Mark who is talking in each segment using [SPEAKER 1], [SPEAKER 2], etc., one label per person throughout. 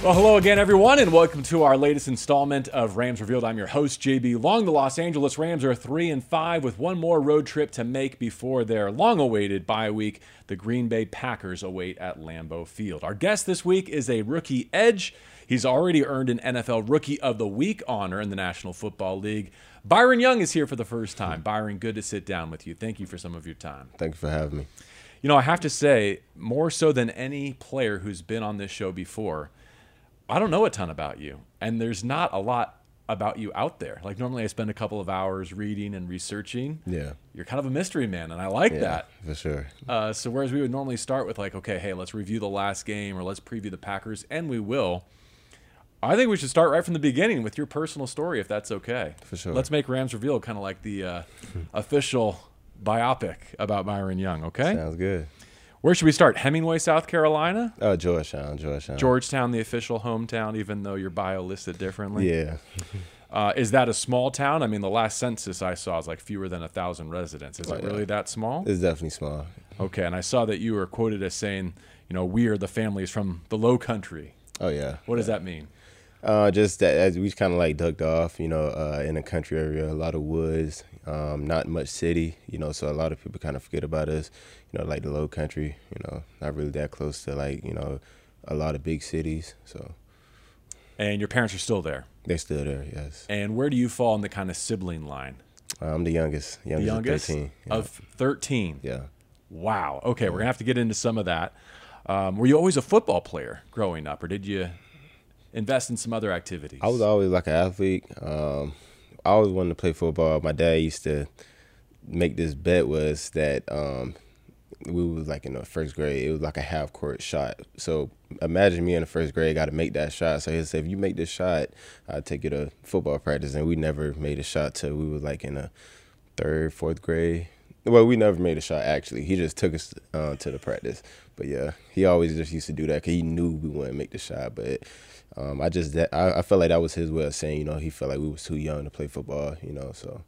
[SPEAKER 1] Well, hello again, everyone, and welcome to our latest installment of Rams Revealed. I'm your host, JB Long. The Los Angeles Rams are three and five with one more road trip to make before their long-awaited bye week. The Green Bay Packers await at Lambeau Field. Our guest this week is a rookie edge. He's already earned an NFL Rookie of the Week honor in the National Football League. Byron Young is here for the first time. Byron, good to sit down with you. Thank you for some of your time.
[SPEAKER 2] Thank you for having me.
[SPEAKER 1] You know, I have to say, more so than any player who's been on this show before, I don't know a ton about you, and there's not a lot about you out there. Like normally, I spend a couple of hours reading and researching.
[SPEAKER 2] Yeah,
[SPEAKER 1] you're kind of a mystery man, and I like
[SPEAKER 2] yeah,
[SPEAKER 1] that
[SPEAKER 2] for sure.
[SPEAKER 1] Uh, so whereas we would normally start with like, okay, hey, let's review the last game or let's preview the Packers, and we will. I think we should start right from the beginning with your personal story, if that's okay.
[SPEAKER 2] For sure.
[SPEAKER 1] Let's make Rams Reveal kind of like the uh, official biopic about Byron Young. Okay.
[SPEAKER 2] Sounds good.
[SPEAKER 1] Where should we start? Hemingway, South Carolina.
[SPEAKER 2] Oh, Georgetown, Georgetown.
[SPEAKER 1] Georgetown, the official hometown, even though your bio listed differently.
[SPEAKER 2] Yeah.
[SPEAKER 1] uh, is that a small town? I mean, the last census I saw is like fewer than a thousand residents. Is oh, it really yeah. that small?
[SPEAKER 2] It's definitely small.
[SPEAKER 1] Okay, and I saw that you were quoted as saying, you know, we are the families from the Low Country.
[SPEAKER 2] Oh yeah.
[SPEAKER 1] What
[SPEAKER 2] yeah.
[SPEAKER 1] does that mean?
[SPEAKER 2] Uh, just that as we kind of like ducked off, you know, uh, in a country area, a lot of woods, um, not much city, you know, so a lot of people kind of forget about us, you know, like the low country, you know, not really that close to like, you know, a lot of big cities. So.
[SPEAKER 1] And your parents are still there.
[SPEAKER 2] They're still there, yes.
[SPEAKER 1] And where do you fall in the kind of sibling line?
[SPEAKER 2] I'm the youngest. Youngest, the youngest of 13.
[SPEAKER 1] Yeah. Of 13.
[SPEAKER 2] Yeah.
[SPEAKER 1] Wow. Okay, yeah. we're gonna have to get into some of that. Um, were you always a football player growing up, or did you invest in some other activities?
[SPEAKER 2] I was always like an athlete. Um, I always wanted to play football. My dad used to make this bet was that um, we was like in the first grade. It was like a half court shot. So imagine me in the first grade got to make that shot. So he said, if you make this shot, I'll take you to football practice. And we never made a shot till we was like in a third, fourth grade. Well, we never made a shot actually. He just took us uh, to the practice. But yeah, he always just used to do that because he knew we wouldn't make the shot. But um, I just that I, I felt like that was his way of saying, you know, he felt like we was too young to play football, you know. So,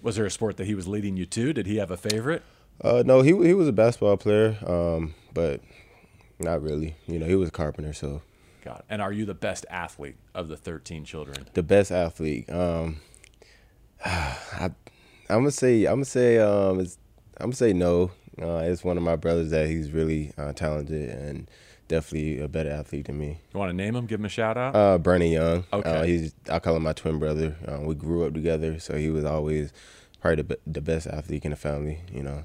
[SPEAKER 1] was there a sport that he was leading you to? Did he have a favorite?
[SPEAKER 2] Uh, no, he he was a basketball player, um, but not really. You know, he was a carpenter, so.
[SPEAKER 1] Got it. And are you the best athlete of the thirteen children?
[SPEAKER 2] The best athlete. Um, I, I'm gonna say I'm gonna say um, it's, I'm gonna say no. Uh, it's one of my brothers that he's really uh, talented and definitely a better athlete than me.
[SPEAKER 1] You want to name him? Give him a shout out.
[SPEAKER 2] Uh, Bernie Young.
[SPEAKER 1] Okay.
[SPEAKER 2] Uh, he's I call him my twin brother. Uh, we grew up together, so he was always probably the, the best athlete in the family. You know.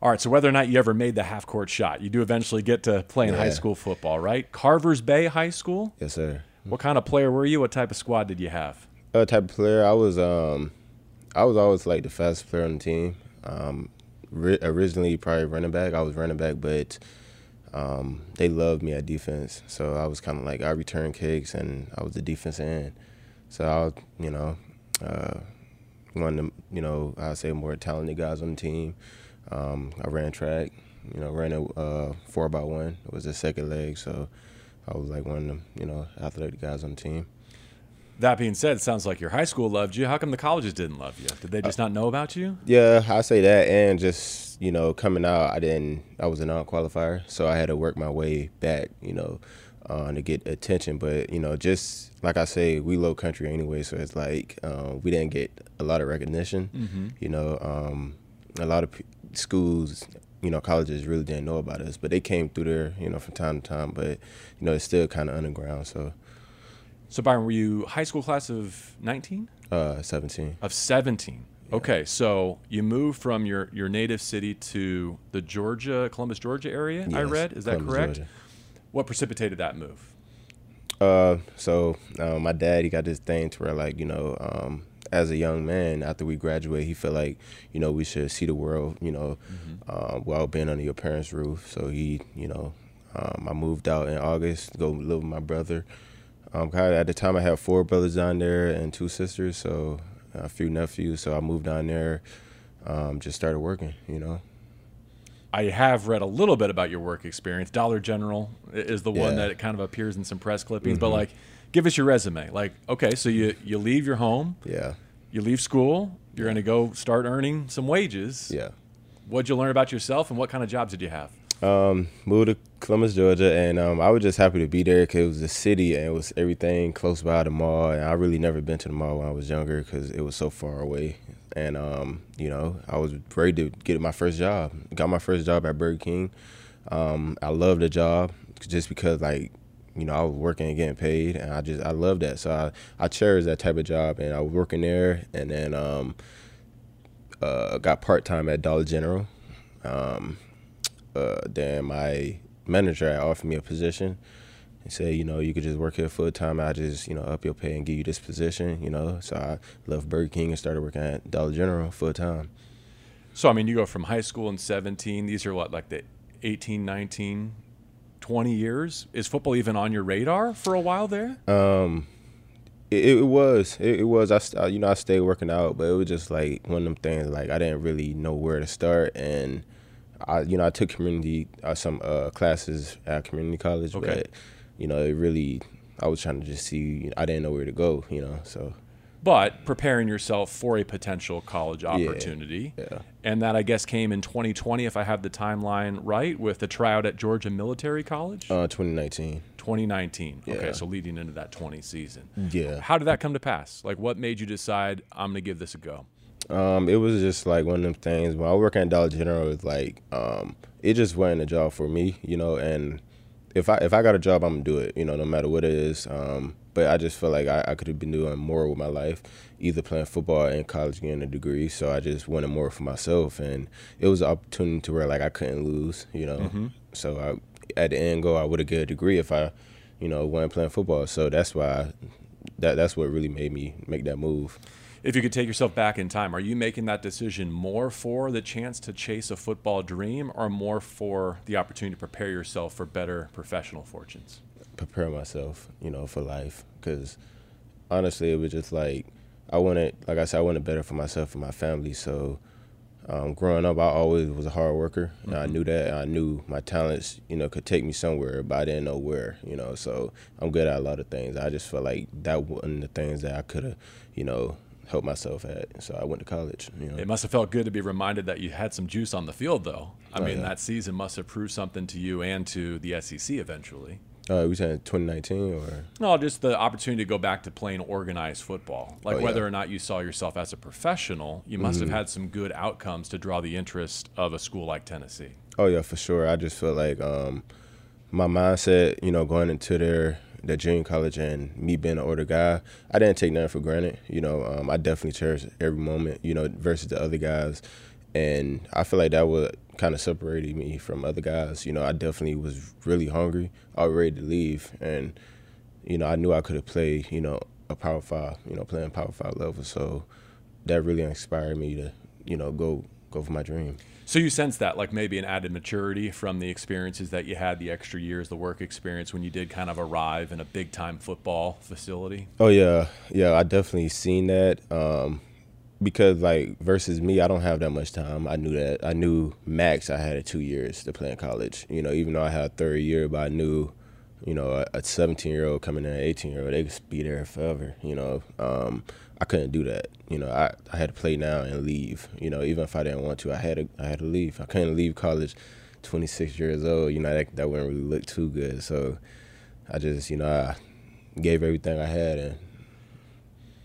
[SPEAKER 1] All right. So whether or not you ever made the half court shot, you do eventually get to play in yeah. high school football, right? Carvers Bay High School.
[SPEAKER 2] Yes, sir.
[SPEAKER 1] What kind of player were you? What type of squad did you have?
[SPEAKER 2] Uh, type of player. I was um, I was always like the fastest player on the team. Um, originally probably running back. I was running back, but um, they loved me at defense. So I was kind of like I returned kicks and I was the defense end. So I, was, you know, uh, one of the, you know I say more talented guys on the team. Um, I ran track, you know, ran a uh, four by one. It was the second leg, so I was like one of the you know athletic guys on the team.
[SPEAKER 1] That being said, it sounds like your high school loved you. How come the colleges didn't love you? Did they just uh, not know about you?
[SPEAKER 2] Yeah, I say that, and just you know, coming out, I didn't. I was a non-qualifier, so I had to work my way back. You know, uh, to get attention. But you know, just like I say, we low country anyway, so it's like uh, we didn't get a lot of recognition.
[SPEAKER 1] Mm-hmm.
[SPEAKER 2] You know, um, a lot of p- schools you know, colleges really didn't know about us, but they came through there, you know, from time to time. But you know, it's still kind of underground. So
[SPEAKER 1] so Byron, were you high school class of 19?
[SPEAKER 2] Uh, 17.
[SPEAKER 1] Of 17. Yeah. Okay, so you moved from your, your native city to the Georgia, Columbus, Georgia area.
[SPEAKER 2] Yes,
[SPEAKER 1] I read. Is that
[SPEAKER 2] Columbus,
[SPEAKER 1] correct?
[SPEAKER 2] Georgia.
[SPEAKER 1] What precipitated that move?
[SPEAKER 2] Uh, so uh, my dad, he got this thing to where like you know, um, as a young man, after we graduate, he felt like you know we should see the world, you know, mm-hmm. uh, while being under your parents' roof. So he, you know, um, I moved out in August to go live with my brother. Um, at the time, I had four brothers down there and two sisters, so a few nephews. So I moved down there, um, just started working. You know.
[SPEAKER 1] I have read a little bit about your work experience. Dollar General is the one
[SPEAKER 2] yeah.
[SPEAKER 1] that kind of appears in some press clippings,
[SPEAKER 2] mm-hmm.
[SPEAKER 1] but like, give us your resume. Like, okay, so you you leave your home,
[SPEAKER 2] yeah,
[SPEAKER 1] you leave school, you're
[SPEAKER 2] yeah.
[SPEAKER 1] going to go start earning some wages.
[SPEAKER 2] Yeah.
[SPEAKER 1] What'd you learn about yourself, and what kind of jobs did you have?
[SPEAKER 2] Um, moved to Columbus, Georgia, and um, I was just happy to be there because it was a city and it was everything close by the mall. And I really never been to the mall when I was younger because it was so far away. And um, you know, I was ready to get my first job. Got my first job at Burger King. Um, I loved the job just because like you know, I was working and getting paid, and I just I love that. So I I cherish that type of job, and I was working there, and then um, uh, got part time at Dollar General. Um, uh, then my manager offered me a position. and said, you know, you could just work here full time. I just, you know, up your pay and give you this position, you know. So I left Burger King and started working at Dollar General full time.
[SPEAKER 1] So, I mean, you go from high school in 17, these are what, like the 18, 19, 20 years. Is football even on your radar for a while there?
[SPEAKER 2] Um, it, it was. It, it, was. I, you know, I stayed working out, but it was just like one of them things. Like I didn't really know where to start, and I, you know, I took community uh, some uh, classes at community college, okay. but you know, it really. I was trying to just see. I didn't know where to go. You know, so
[SPEAKER 1] but preparing yourself for a potential college opportunity.
[SPEAKER 2] Yeah, yeah.
[SPEAKER 1] And that I guess came in 2020, if I have the timeline right, with the tryout at Georgia Military College.
[SPEAKER 2] Uh, 2019.
[SPEAKER 1] 2019. Yeah. Okay, so leading into that 20 season.
[SPEAKER 2] Yeah.
[SPEAKER 1] How did that come to pass? Like, what made you decide I'm gonna give this a go?
[SPEAKER 2] Um, it was just like one of them things. When I work at Dollar General, it was like um, it just wasn't a job for me, you know. And if I if I got a job, I'm gonna do it, you know, no matter what it is. Um, but I just felt like I, I could have been doing more with my life, either playing football in college, getting a degree. So I just wanted more for myself, and it was an opportunity to where like I couldn't lose, you know. Mm-hmm. So I, at the end goal, I would have get a degree if I, you know, wasn't playing football. So that's why I, that that's what really made me make that move.
[SPEAKER 1] If you could take yourself back in time, are you making that decision more for the chance to chase a football dream, or more for the opportunity to prepare yourself for better professional fortunes?
[SPEAKER 2] prepare myself, you know, for life. Because honestly, it was just like I wanted, like I said, I wanted better for myself and my family. So um, growing up, I always was a hard worker, and mm-hmm. I knew that. I knew my talents, you know, could take me somewhere, but I didn't know where, you know. So I'm good at a lot of things. I just felt like that wasn't the things that I could have, you know, help myself at. So I went to college. You know.
[SPEAKER 1] It must have felt good to be reminded that you had some juice on the field, though. I oh, mean, yeah. that season must have proved something to you and to the SEC eventually.
[SPEAKER 2] Uh, we saying 2019 or
[SPEAKER 1] no, just the opportunity to go back to playing organized football. Like oh, whether yeah. or not you saw yourself as a professional, you must mm-hmm. have had some good outcomes to draw the interest of a school like Tennessee.
[SPEAKER 2] Oh yeah, for sure. I just feel like um, my mindset, you know, going into their the junior college and me being an older guy, I didn't take nothing for granted. You know, um, I definitely cherish every moment. You know, versus the other guys, and I feel like that would kind of separated me from other guys. You know, I definitely was really hungry. I was ready to leave, and you know, I knew I could have played. You know, a power five. You know, playing power five level. So that really inspired me to you know go go for my dream.
[SPEAKER 1] So you sense that, like maybe an added maturity from the experiences that you had, the extra years, the work experience when you did kind of arrive in a big time football facility.
[SPEAKER 2] Oh yeah, yeah, I definitely seen that. Um, because like versus me, I don't have that much time. I knew that. I knew max I had two years to play in college. You know, even though I had a third year, but I knew, you know, a 17 year old coming in, an 18 year old, they could be there forever. You know, um, I couldn't do that. You know, I, I had to play now and leave. You know, even if I didn't want to, I had to I had to leave. I couldn't leave college, 26 years old. You know, that that wouldn't really look too good. So I just, you know, I gave everything I had and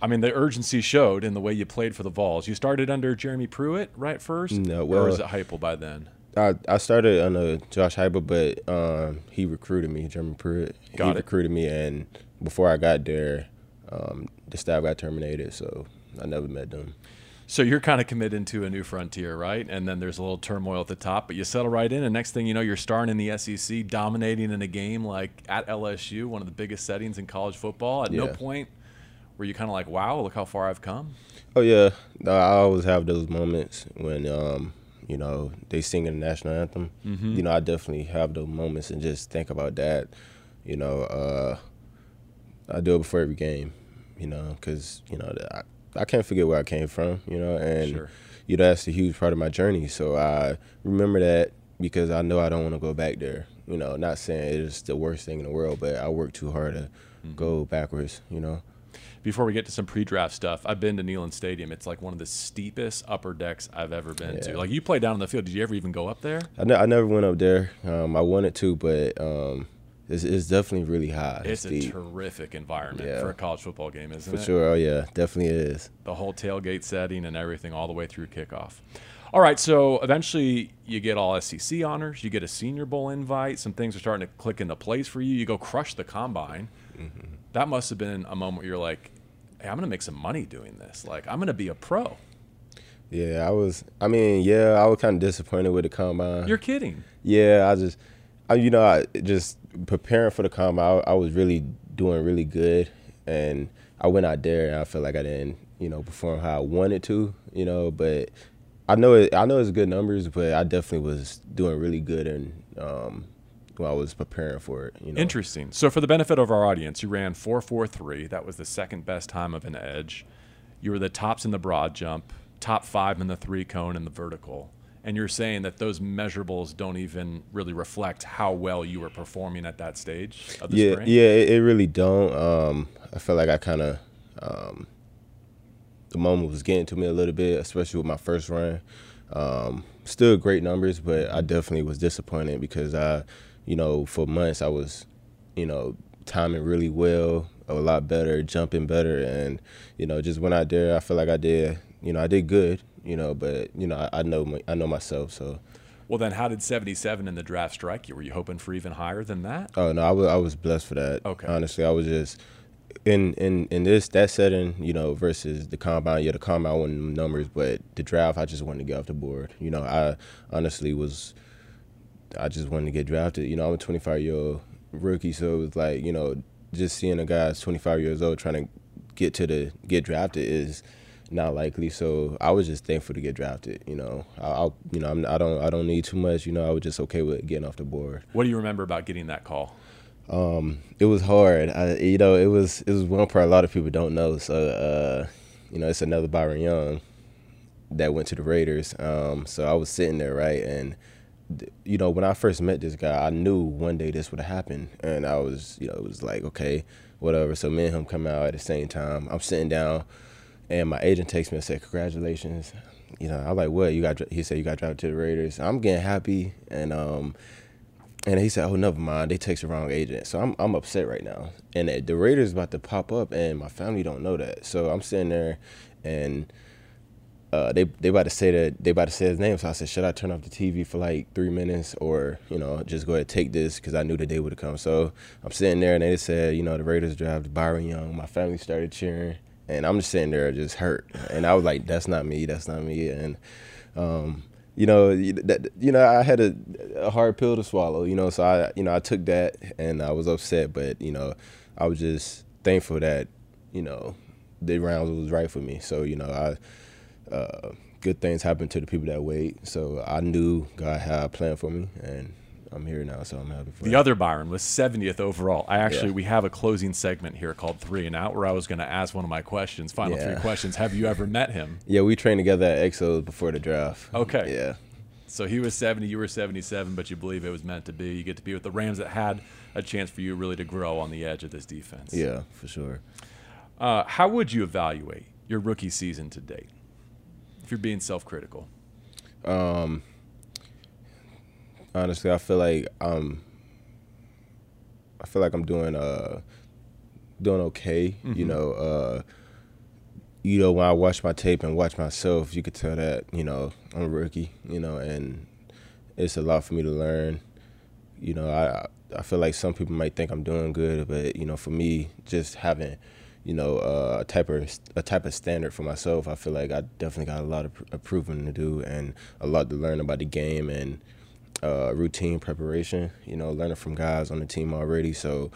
[SPEAKER 1] I mean, the urgency showed in the way you played for the Vols. You started under Jeremy Pruitt, right first?
[SPEAKER 2] No, well,
[SPEAKER 1] or was it Heupel by then?
[SPEAKER 2] I, I started under Josh Heupel, but um, he recruited me, Jeremy Pruitt.
[SPEAKER 1] Got he
[SPEAKER 2] it. recruited me, and before I got there, um, the staff got terminated, so I never met them.
[SPEAKER 1] So you're kind of committed to a new frontier, right? And then there's a little turmoil at the top, but you settle right in, and next thing you know, you're starring in the SEC, dominating in a game like at LSU, one of the biggest settings in college football. At yeah. no point – were you kind of like, wow, look how far I've come?
[SPEAKER 2] Oh yeah, I always have those moments when um, you know they sing the national anthem. Mm-hmm. You know, I definitely have those moments and just think about that. You know, uh, I do it before every game. You know, because you know I, I can't forget where I came from. You know, and
[SPEAKER 1] sure.
[SPEAKER 2] you know that's a huge part of my journey. So I remember that because I know I don't want to go back there. You know, not saying it's the worst thing in the world, but I work too hard to mm-hmm. go backwards. You know.
[SPEAKER 1] before we get to some pre-draft stuff, I've been to Neyland Stadium. It's like one of the steepest upper decks I've ever been to. Like you play down in the field. Did you ever even go up there?
[SPEAKER 2] I, ne- I never went up there. Um, I wanted to, but um, it's, it's definitely really high.
[SPEAKER 1] It's a
[SPEAKER 2] deep.
[SPEAKER 1] terrific environment
[SPEAKER 2] Yeah.
[SPEAKER 1] for a college football game, isn't
[SPEAKER 2] for
[SPEAKER 1] it?
[SPEAKER 2] For sure. Oh yeah, definitely is.
[SPEAKER 1] the whole tailgate setting and everything all the way through kickoff. All right, so eventually you get all SEC honors, you get a Senior Bowl invite, some things are starting to click into place for you. You go crush the combine. Mm-hmm. That must have been a moment where you're like, "Hey, I'm going to make some money doing this. Like, I'm going to be a pro."
[SPEAKER 2] Yeah, I was. I mean, yeah, I was kind of disappointed with the combine.
[SPEAKER 1] You're kidding.
[SPEAKER 2] Yeah, I just, I, you know, I just preparing for the combine. I, I was really doing really good, and I went out there and I felt like I didn't, you know, perform how I wanted to, you know. But I know it. I know it's good numbers, but I definitely was doing really good, and um, when I was preparing for it, you know.
[SPEAKER 1] Interesting. So, for the benefit of our audience, you ran 4.43. That was the second best time of an edge. You were the tops in the broad jump, top five in the three cone and the vertical. And you're saying that those measurables don't even really reflect how well you were performing at that stage of the
[SPEAKER 2] yeah,
[SPEAKER 1] sprint?
[SPEAKER 2] yeah, it, it really don't. Um, I feel like I kind of um, the moment was getting to me a little bit, especially with my first run. Um, still great numbers, but I definitely was disappointed because I, you know, for months I was, you know, timing really well, a lot better, jumping better, and you know, just went out there. I feel like I did, you know, I did good, you know, but you know, I, I know my, I know myself, so.
[SPEAKER 1] Well, then how did 77 in the draft strike you? Were you hoping for even higher than that?
[SPEAKER 2] Oh no, I was I was blessed for that.
[SPEAKER 1] Okay.
[SPEAKER 2] Honestly, I was just in in in this that setting, you know, versus the combine. Yeah, the combine won numbers, but the draft, I just wanted to get off the board. You know, I honestly was, I just wanted to get drafted. You know, I'm a 25 year old rookie, so it was like you know, just seeing a guy that's 25 years old trying to get to the get drafted is not likely. So I was just thankful to get drafted. You know, I, I you know I'm, I don't I don't need too much. You know, I was just okay with getting off the board.
[SPEAKER 1] What do you remember about getting that call?
[SPEAKER 2] Um, it was hard. I, you know, it was it was one part a lot of people don't know. So, uh, you know, it's another Byron Young that went to the Raiders. Um, so I was sitting there, right, and you know, when I first met this guy, I knew one day this would happen, and I was, you know, it was like, okay, whatever. So me and him come out at the same time. I'm sitting down, and my agent takes me and said, "Congratulations." You know, I'm like, "What? You got?" He said, "You got drafted to the Raiders." I'm getting happy, and um, and he said, "Oh, never mind. They text the wrong agent." So I'm I'm upset right now, and the- Raiders about to pop up, and my family don't know that. So I'm sitting there, and uh, they they about to say that they about to say his name. So I said, "Should I turn off the TV for like three minutes, or you know, just go ahead and take this?" Because I knew the day would have come. So I'm sitting there, and they said, "You know, the Raiders drafted Byron Young." My family started cheering, and I'm just sitting there, just hurt. And I was like, "That's not me. That's not me." And um, you know, that you know, I had a, a hard pill to swallow. You know, so I you know I took that, and I was upset, but you know, I was just thankful that you know the rounds was right for me. So you know, I uh, good things happen to the people that wait. So I knew God had a plan for me, and I'm here now. So I'm happy for
[SPEAKER 1] The
[SPEAKER 2] that.
[SPEAKER 1] other Byron was 70th overall. I actually,
[SPEAKER 2] Yeah.
[SPEAKER 1] we have a closing segment here called Three and Out where I was going to ask one of my questions, final three questions. Have you ever met him?
[SPEAKER 2] Yeah, we trained together at Exos before the draft.
[SPEAKER 1] Okay.
[SPEAKER 2] Yeah.
[SPEAKER 1] So he was 70, you were 77, but you believe it was meant to be. You get to be with the Rams that had a chance for you really to grow on the edge of this defense.
[SPEAKER 2] Yeah, for sure.
[SPEAKER 1] Uh, how would you evaluate your rookie season to date? If you're being self critical.
[SPEAKER 2] Um, honestly, I feel like um, I feel like I'm doing uh, doing okay. You
[SPEAKER 1] Mhm.
[SPEAKER 2] know, uh, you know, when I watch my tape and watch myself, you could tell that you know I'm a rookie. You know, and it's a lot for me to learn. You know, I I feel like some people might think I'm doing good, but you know, for me, just having you know uh, a type of a type of standard for myself, I feel like I definitely got a lot of pr- improving to do and a lot to learn about the game and uh, routine preparation. You know, learning from guys on the team already. So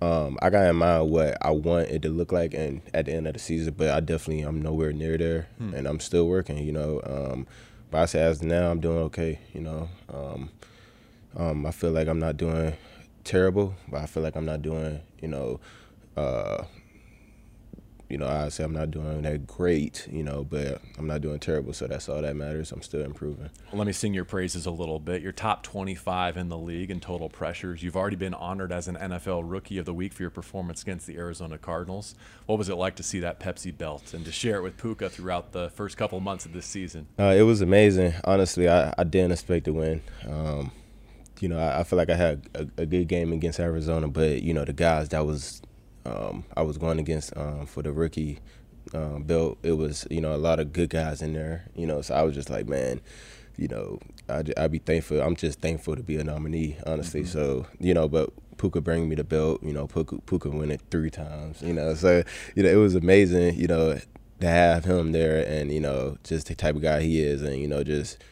[SPEAKER 2] um, I got in mind what I want it to look like, and at the end of the season, but I definitely I'm nowhere near there,
[SPEAKER 1] Hmm.
[SPEAKER 2] and I'm still working. You know, um, but I say as of now I'm doing okay. You know, um, um, I feel like I'm not doing terrible, but I feel like I'm not doing you know. Uh, you know, I say I'm not doing that great, you know, but I'm not doing terrible. So that's all that matters. I'm still improving.
[SPEAKER 1] Well, let me sing your praises a little bit. You're top 25 in the league in total pressures. You've already been honored as an NFL Rookie of the Week for your performance against the Arizona Cardinals. What was it like to see that Pepsi belt and to share it with Puka throughout the first couple months of this season?
[SPEAKER 2] Uh, it was amazing. Honestly, I, I didn't expect to win. Um, you know, I, I, feel like I had a, a, good game against Arizona, but you know, the guys that was um, I was going against um, for the rookie um, belt, it was you know a lot of good guys in there. You know, so I was just like, man, you know, I I be thankful. I'm just thankful to be a nominee, honestly. Mm-hmm. So you know, but Puka bring me the belt. You know, Puka Puka win it three times. You know, so you know it was amazing. You know, to have him there, and you know, just the type of guy he is, and you know, just.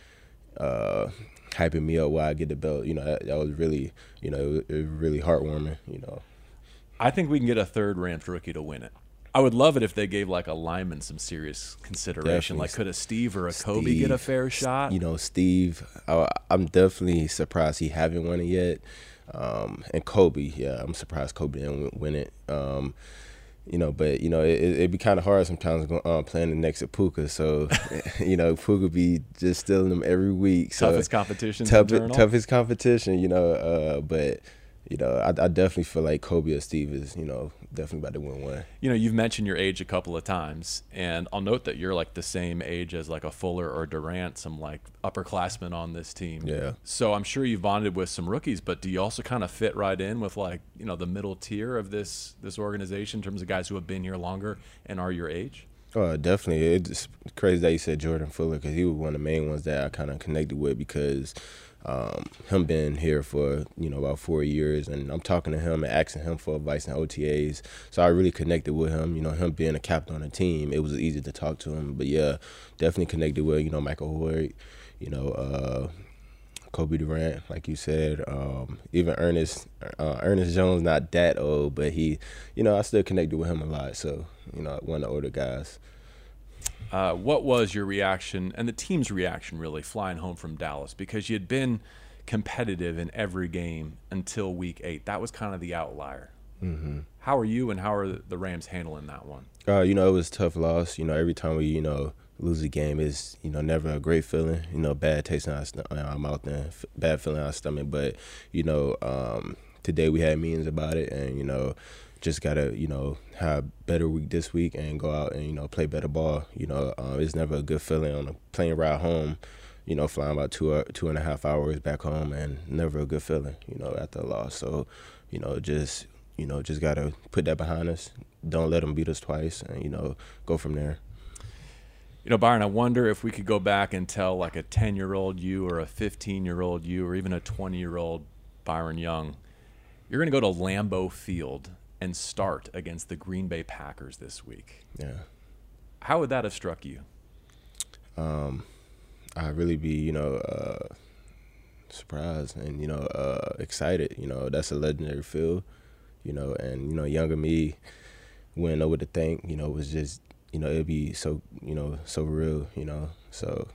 [SPEAKER 2] Uh, hyping me up while I get the belt, you know, that, that was really, you know, it was, it was really heartwarming, you know.
[SPEAKER 1] I think we can get a third Rams rookie to win it. I would love it if they gave like a lineman some serious consideration. Definitely. Like, could a Steve or a Steve, Kobie get a fair shot?
[SPEAKER 2] You know, Steve, I, am definitely surprised he haven't won it yet. Um, and Kobie, yeah, I'm surprised Kobie didn't win it. Um, you know, but you know, it, it'd be kind of hard sometimes going, um, playing the next to Puka. So, you know, Puka be just stealing them every week.
[SPEAKER 1] So toughest competition.
[SPEAKER 2] Tough, toughest competition. You know, uh, but you know, I, I, definitely feel like Kobie or Steve is, you know, definitely about to win one.
[SPEAKER 1] You know, you've mentioned your age a couple of times, and I'll note that you're like the same age as like a Fuller or Durant, some like upperclassmen on this team.
[SPEAKER 2] Yeah.
[SPEAKER 1] So I'm sure you've bonded with some rookies, but do you also kind of fit right in with like you know the middle tier of this this organization in terms of guys who have been here longer and are your age?
[SPEAKER 2] Oh, definitely. It's crazy that you said Jordan Fuller because he was one of the main ones that I kind of connected with because um, him being here for you know about four years, and I'm talking to him and asking him for advice and OTAs. So I really connected with him. You know, him being a captain on the team, it was easy to talk to him. But yeah, definitely connected with you know Michael Hoecht, you know uh, Cobie Durant, like you said, um, even Ernest uh, Ernest Jones, not that old, but he, you know, I still connected with him a lot. So you know, one of the older guys.
[SPEAKER 1] Uh, what was your reaction and the team's reaction really flying home from Dallas because you had been competitive in every game until week eight. That was kind of the outlier.
[SPEAKER 2] Mm-hmm.
[SPEAKER 1] How are you and how are the Rams handling that one?
[SPEAKER 2] Uh, you know, it was tough loss. You know, every time we, you know, lose a game is, you know, never a great feeling. You know, bad taste in our, our mouth and bad feeling in our stomach. But, you know, um, today we had meetings about it and, you know, just gotta you know have better week this week and go out and you know play better ball. You know, um, it's never a good feeling on a plane ride home. You know, flying about two uh, two and a half hours back home and never a good feeling. You know, after a loss. So, you know, just you know just gotta put that behind us. Don't let them beat us twice, and you know go from there.
[SPEAKER 1] You know, Byron, I wonder if we could go back and tell like a 10 year old you or a 15 year old you or even a 20 year old Byron Young, you're going to go to Lambeau Field and start against the Green Bay Packers this week.
[SPEAKER 2] Yeah.
[SPEAKER 1] How would that have struck you?
[SPEAKER 2] Um, I'd really be, you know, uh, surprised and you know uh, excited. You know, that's a legendary field. You know, and you know, younger me wouldn't know what to think. You know, it was just you know it'd be so you know so real. You know, so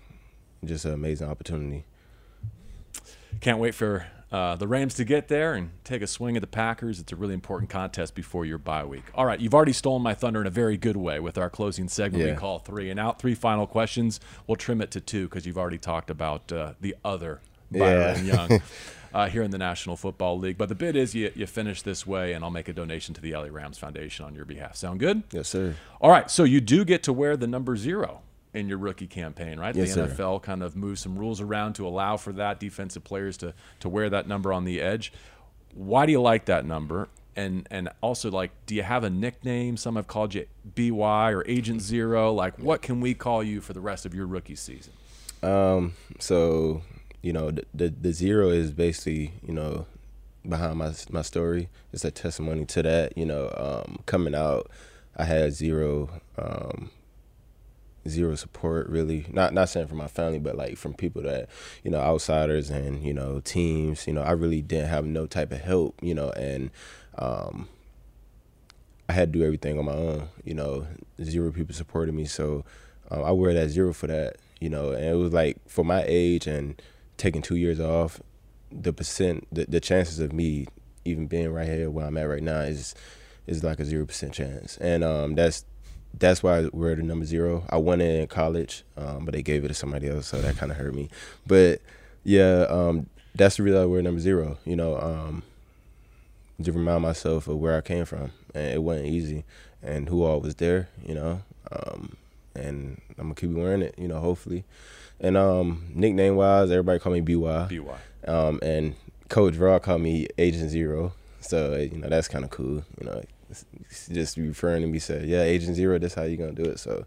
[SPEAKER 2] just an amazing opportunity.
[SPEAKER 1] Can't wait for uh, the Rams to get there and take a swing at the Packers. It's a really important contest before your bye week. All right, you've already stolen my thunder in a very good way with our closing segment yeah. we call three and out. Three final questions. We'll trim it to two because you've already talked about uh, the other Byron yeah. Young uh, here in the National Football League. But the bid is you, you finish this way, and I'll make a donation to the LA Rams Foundation on your behalf. Sound good?
[SPEAKER 2] Yes, sir.
[SPEAKER 1] All right, so you do get to wear the number zero in your rookie campaign, right?
[SPEAKER 2] Yes,
[SPEAKER 1] the NFL sir. kind of moves some rules around to allow for that defensive players to to wear that number on the edge. Why do you like that number? And and also like, do you have a nickname? Some have called you BY or Agent Zero. Like, what can we call you for the rest of your rookie season?
[SPEAKER 2] Um. So you know, the the, the zero is basically you know behind my my story. It's a testimony to that. You know, um, coming out, I had zero um, zero support really. Not not saying from my family but like from people that you know outsiders and you know teams. You know i really didn't have no type of help you know and um i had to do everything on my own. You know zero people supported me so um, i wear that zero for that you know. And it was like for my age and taking two years off the percent the, the chances of me even being right here where i'm at right now is is like a zero percent chance. And um that's that's why we're the number zero. I won it in college, um, but they gave it to somebody else, so that kind of hurt me. But yeah, um, that's the reason we're number zero. You know, um, to remind myself of where I came from, and it wasn't easy, and who all was there. You know, um, and I'm gonna keep wearing it. You know, hopefully. And um, nickname wise, everybody call me BY.
[SPEAKER 1] BY.
[SPEAKER 2] Um, and Coach Raw called me Agent Zero. So you know that's kind of cool. You know, just referring to me say, yeah, Agent Zero. That's how you gonna do it. So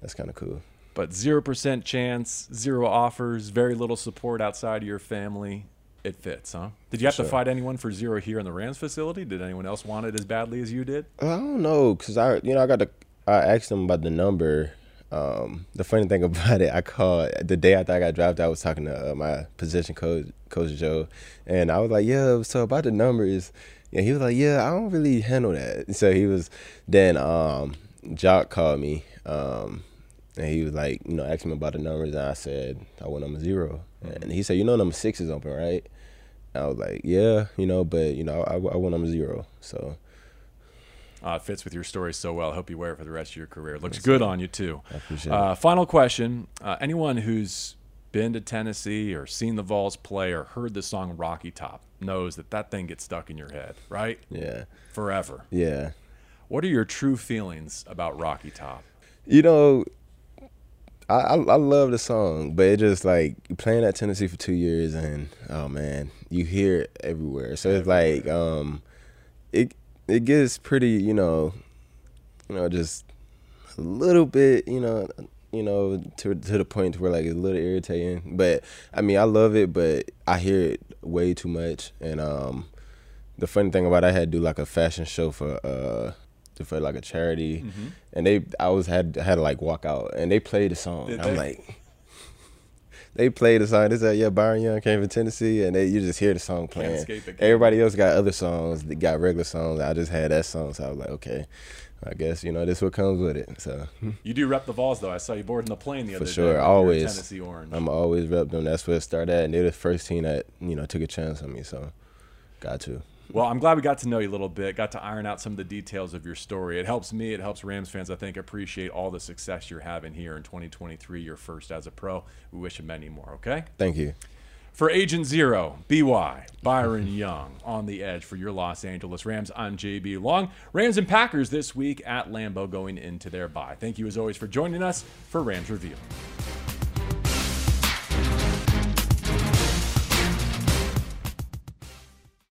[SPEAKER 2] that's kind of cool.
[SPEAKER 1] But zero percent chance, zero offers, very little support outside of your family. It fits, huh? Did you have
[SPEAKER 2] sure.
[SPEAKER 1] to fight anyone for zero here in the Rams facility? Did anyone else want it as badly as you did?
[SPEAKER 2] I don't know, cause I, you know, I got the, I asked them about the number. Um, the funny thing about it, I called the day after I got drafted. I was talking to uh, my position coach, Coach Joe, and I was like, "Yeah, so about the numbers." Yeah, he was like, "Yeah, I don't really handle that." So he was. Then um, Jock called me, um, and he was like, you know, asking me about the numbers, and I said I went number 0
[SPEAKER 1] Mm-hmm.
[SPEAKER 2] and he said, "You know, number six is open, right?" I was like, "Yeah, you know, but you know, I, I want number zero. So
[SPEAKER 1] Uh, it fits with your story so well. I hope you wear it for the rest of your career. It looks good on you too.
[SPEAKER 2] I appreciate
[SPEAKER 1] Uh, final question: uh, Anyone who's been to Tennessee or seen the Vols play or heard the song Rocky Top knows that that thing gets stuck in your head, right?
[SPEAKER 2] Yeah,
[SPEAKER 1] Forever.
[SPEAKER 2] yeah.
[SPEAKER 1] What are your true feelings about Rocky Top?
[SPEAKER 2] You know, I, I I love the song, but it just like playing at Tennessee for two years, and oh man, you hear it everywhere. So it's like um, it it gets pretty, you know, you know, just a little bit, you know, you know, to to the point where like it's a little irritating. But I mean, I love it, but I hear it way too much. And um, the funny thing about it, I had to do like a fashion show for uh for like a charity,
[SPEAKER 1] Mm-hmm.
[SPEAKER 2] and they I was had had to like walk out, and they played the song.
[SPEAKER 1] Did
[SPEAKER 2] I'm
[SPEAKER 1] they?
[SPEAKER 2] like. They played the song. They said, "Yeah, Byron Young came from Tennessee," and they you just hear the song playing.
[SPEAKER 1] escape it, can
[SPEAKER 2] Everybody else got other songs. They got regular songs. I just had that song, so I was like, "Okay, I guess you know this what comes with it." So
[SPEAKER 1] You do rep the Vols though. I saw you boarding the plane the
[SPEAKER 2] For
[SPEAKER 1] other day. For sure,
[SPEAKER 2] always.
[SPEAKER 1] Tennessee Orange.
[SPEAKER 2] I'm always rep them. That's where it started at, and they're the first team that you know took a chance on me. So got to.
[SPEAKER 1] Well, I'm glad we got to know you a little bit, got to iron out some of the details of your story. It helps me, it helps Rams fans, I think, appreciate all the success you're having here in 2023, your first as a pro. We wish you many more, okay?
[SPEAKER 2] Thank you.
[SPEAKER 1] For Agent Zero, BY, Byron Young on the edge for your Los Angeles Rams. I'm JB Long. Rams and Packers this week at Lambeau going into their bye. Thank you as always for joining us for Rams Revealed.